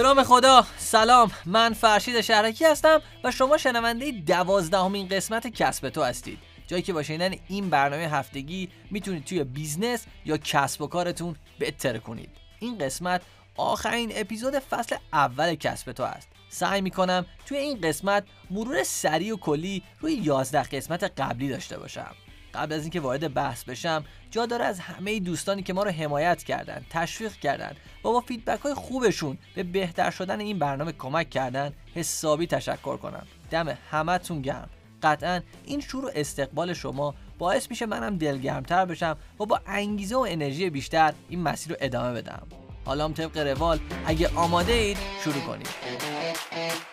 به نام خدا سلام. من فرشید شهرکی هستم و شما شنونده دوازدهمین قسمت کسب تو هستید. جایی که با شنیدن این برنامه هفتگی می‌تونید توی business یا کسب و کارتون بهتر کنید. این قسمت آخرین اپیزود فصل اول کسب تو است سعی می‌کنم توی این قسمت مرور سریع و کلی روی 11 قسمت قبلی داشته باشم. قبل از اینکه وارد بحث بشم جا داره از همه دوستانی که ما رو حمایت کردن تشویق کردن و با فیدبک های خوبشون به بهتر شدن این برنامه کمک کردن حسابی تشکر کنم. دم همتون گرم. قطعا این شروع استقبال شما باعث میشه منم دلگرمتر بشم و با انگیزه و انرژی بیشتر این مسیر رو ادامه بدم. حالا هم طبق روال اگه آماده اید شروع کنید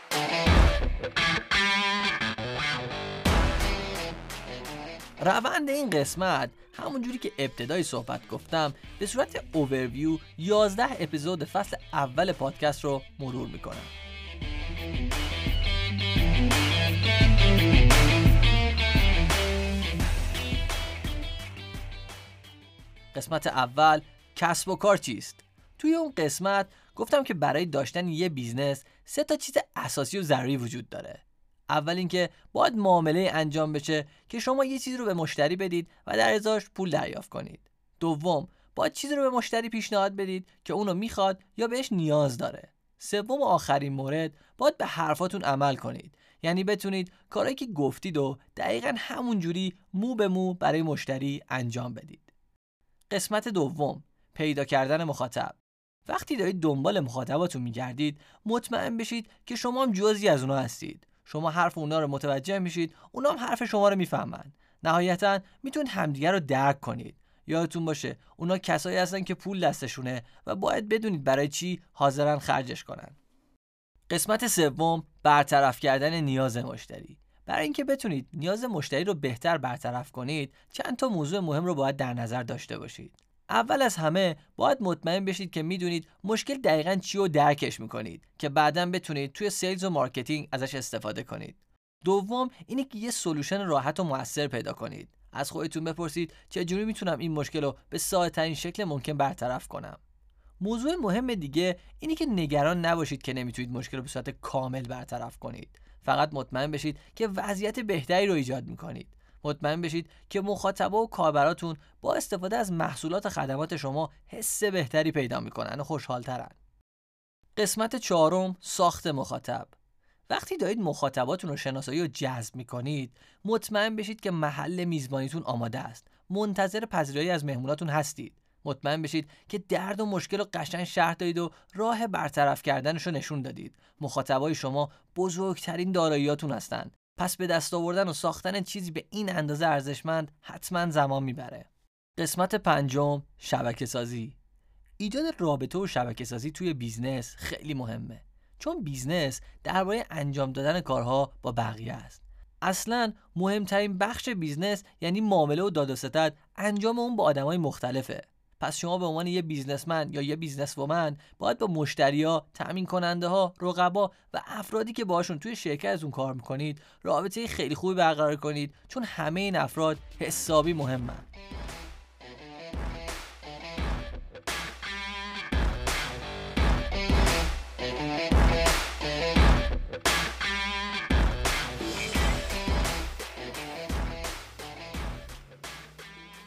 روند این قسمت همونجوری که ابتدای صحبت گفتم به صورت اوورویو 11 اپیزود فصل اول پادکست رو مرور می‌کنم. قسمت اول کسب و کار چیست؟ توی اون قسمت گفتم که برای داشتن یه business سه تا چیز اساسی و ضروری وجود داره. اول اینکه باید معامله انجام بشه که شما یه چیزی رو به مشتری بدید و در ازاش پول دریافت کنید. دوم باید چیزی رو به مشتری پیشنهاد بدید که اونو می‌خواد یا بهش نیاز داره. سوم و آخرین مورد باید به حرفاتون عمل کنید. یعنی بتونید کارایی که گفتید و دقیقا همون جوری مو به مو برای مشتری انجام بدید. قسمت دوم پیدا کردن مخاطب. وقتی دارید دنبال مخاطباتون میگردید مطمئن بشید که شما هم جزی از اونها هستید. شما حرف اونا رو متوجه میشید اونا هم حرف شما رو می‌فهمن. نهایتا می‌تونید همدیگر رو درک کنید. یادتون باشه اونا کسایی هستن که پول دستشونه و باید بدونید برای چی حاضرن خرجش کنن. قسمت سوم برطرف کردن نیاز مشتری. برای اینکه بتونید نیاز مشتری رو بهتر برطرف کنید چند تا موضوع مهم رو باید در نظر داشته باشید. اول از همه باید مطمئن بشید که می‌دونید مشکل دقیقا چیه و درکش می‌کنید که بعدا بتونید توی sales و marketing ازش استفاده کنید. دوم اینه که یه سلوشن راحت و موثر پیدا کنید. از خودتون بپرسید چجوری می‌تونم این مشکل رو به ساده شکل ممکن برطرف کنم. موضوع مهم دیگه اینه که نگران نباشید که نمی‌تونید مشکل رو به صورت کامل برطرف کنید. فقط مطمئن بشید که وضعیت بهتری رو ایجاد می‌کنید. مطمئن بشید که مخاطبا و کاربراتون با استفاده از محصولات و خدمات شما حس بهتری پیدا می‌کنن و خوشحالترن. قسمت چهارم ساخت مخاطب. وقتی دارید مخاطباتون رو شناسایی و جذب می‌کنید مطمئن بشید که محل میزبانیتون آماده است. منتظر پذیرایی از مهموناتون هستید. مطمئن بشید که درد و مشکل رو قشنگ شهر دارید و راه برطرف کردنش رو نشون دادید. مخاطبای شما بزرگترین داراییاتون هستند پس به دست آوردن و ساختن چیزی به این اندازه ارزشمند حتما زمان می‌بره. قسمت پنجم شبکه سازی. ایجاد رابطه و شبکه سازی توی business خیلی مهمه چون business درباره انجام دادن کارها با بقیه است. اصلا مهمترین بخش business یعنی معامله و داد و ستد انجام اون با آدمای مختلفه. پس شما به عنوان یه businessman یا یه business woman باید با مشتریا، تأمین کننده ها، رقبا و افرادی که باشون توی شرکتتون کار می‌کنید رابطه خیلی خوبی برقرار کنید چون همه این افراد حسابی مهمن.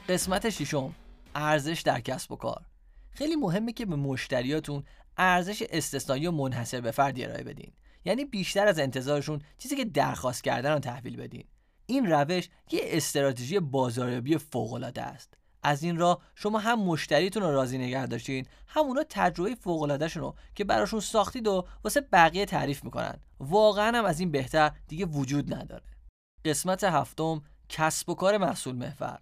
قسمت ششم ارزش در کسب و کار. خیلی مهمه که به مشتریاتون ارزش استثنایی و منحصر به فردی ارائه بدین. یعنی بیشتر از انتظارشون چیزی که درخواست کردن رو تحویل بدین. این روش یه استراتژی بازاریابی فوق العاده است. از این راه شما هم مشتریتون رو راضی نگه داشتین هم اونا تجربه فوق العاده رو که براشون ساختید و واسه بقیه تعریف می‌کنن. واقعا هم از این بهتر دیگه وجود نداره. قسمت هفتم کسب و کار محصول محور.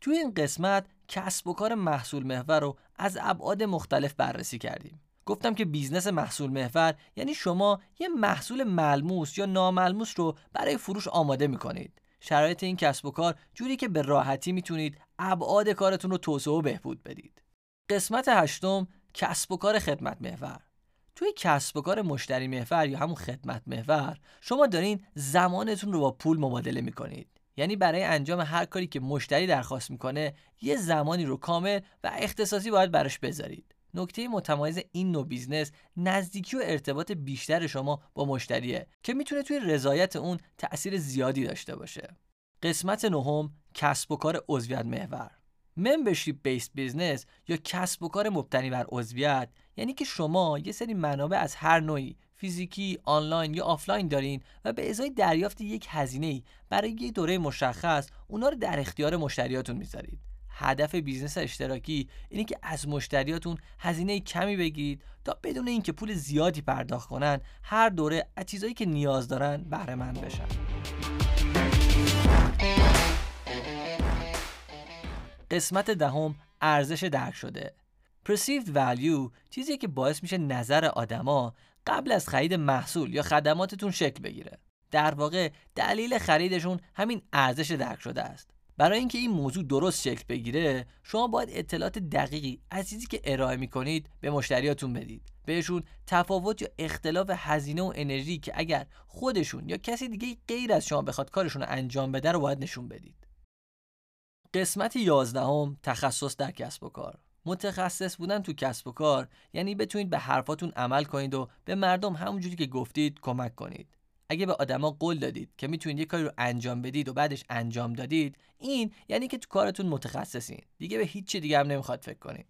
توی این قسمت کسب و کار محصول محور رو از ابعاد مختلف بررسی کردیم. گفتم که business محصول محور یعنی شما یه محصول ملموس یا ناملموس رو برای فروش آماده می‌کنید. شرایط این کسب و کار جوریه که به راحتی می‌تونید ابعاد کارتون رو توسعه و بهبود بدید. قسمت هشتم کسب و کار خدمت محور. توی کسب و کار مشتری محور یا همون خدمت محور شما دارین زمانتون رو با پول مبادله می‌کنید. یعنی برای انجام هر کاری که مشتری درخواست می‌کنه یه زمانی رو کامل و اختصاصی باید براش بذارید نکته متمایز این نوع business نزدیکی و ارتباط بیشتر شما با مشتریه که می‌تونه توی رضایت اون تأثیر زیادی داشته باشه. قسمت نهم کسب و کار عضویت محور. membership based business یا کسب و کار مبتنی بر عضویت یعنی که شما یه سری منابع از هر نوعی فیزیکی، آنلاین یا آفلاین دارین و به ازای دریافت یک هزینه برای یک دوره مشخص اونا رو در اختیار مشتریاتون می‌ذارید. هدف business اشتراکی اینه که از مشتریاتون هزینه کمی بگیرید تا بدون اینکه پول زیادی پرداخت کنن هر دوره از چیزایی که نیاز دارن بهره مند بشن. قسمت دهم ارزش درک شده Perceived value چیزی که باعث میشه نظر آدما قبل از خرید محصول یا خدماتتون شکل بگیره. در واقع دلیل خریدشون همین ارزش درک شده است. برای اینکه این موضوع درست شکل بگیره شما باید اطلاعات دقیقی از چیزی که ارائه می‌کنید به مشتریاتون بدید. بهشون تفاوت یا اختلاف هزینه و انرژی که اگر خودشون یا کسی دیگه غیر از شما بخواد کارشون رو انجام بده رو باید نشون بدید. قسمت یازدهم تخصص در کسب و کار. متخصص بودن تو کسب و کار. یعنی بتونید به حرفاتون عمل کنید و به مردم همونجوری که گفتید کمک کنید. اگه به آدما قول دادید که می‌تونید یه کاری رو انجام بدید و بعدش انجام دادید این یعنی که تو کارتون متخصصین. دیگه به هیچ دیگه هم نمی‌خواد فکر کنید.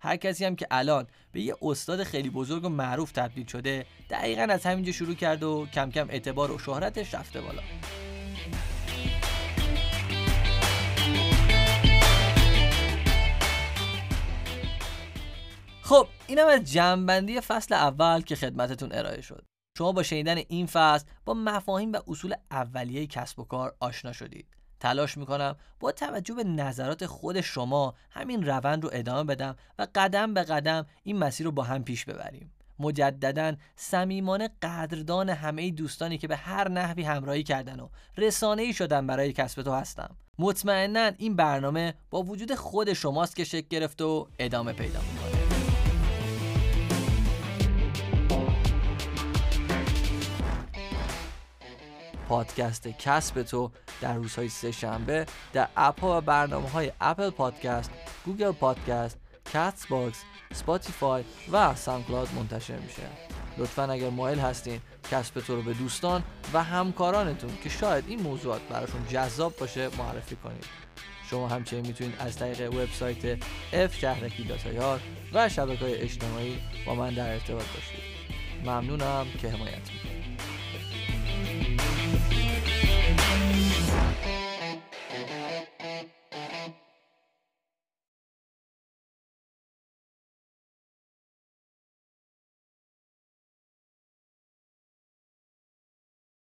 هر کسی هم که الان به یه استاد خیلی بزرگ و معروف تبدیل شده دقیقا از همینجا شروع کرد و کم کم اعتبار و شهرتش رفته بالا. خب اینم از جمعبندی فصل اول که خدمتتون ارائه شد. شما با شنیدن این فصل با مفاهیم و اصول اولیه کسب و کار آشنا شدید. تلاش می‌کنم با توجه به نظرات خود شما همین روند رو ادامه بدم و قدم به قدم این مسیر رو با هم پیش ببریم. مجددا صمیمانه قدردان همه دوستانی که به هر نحوی همراهی کردن و رسانه ای شدن برای کسب تو هستم. مطمئنا این برنامه با وجود خود شماست که شکل گرفت و ادامه پیدا می‌کنه. پادکست کسب تو در روزهای سه شنبه در اپ و برنامه های Apple Podcast، Google Podcast، Castbox، Spotify و SoundCloud منتشر میشه. لطفا اگر مایل هستین کسب تو رو به دوستان و همکارانتون که شاید این موضوعات براشون جذاب باشه معرفی کنید. شما همچنین می‌تونید از طریق وبسایت f شهرکی dot ir و شبکه های اجتماعی با من در ارتباط باشید. ممنونم که حمایت می‌کنید.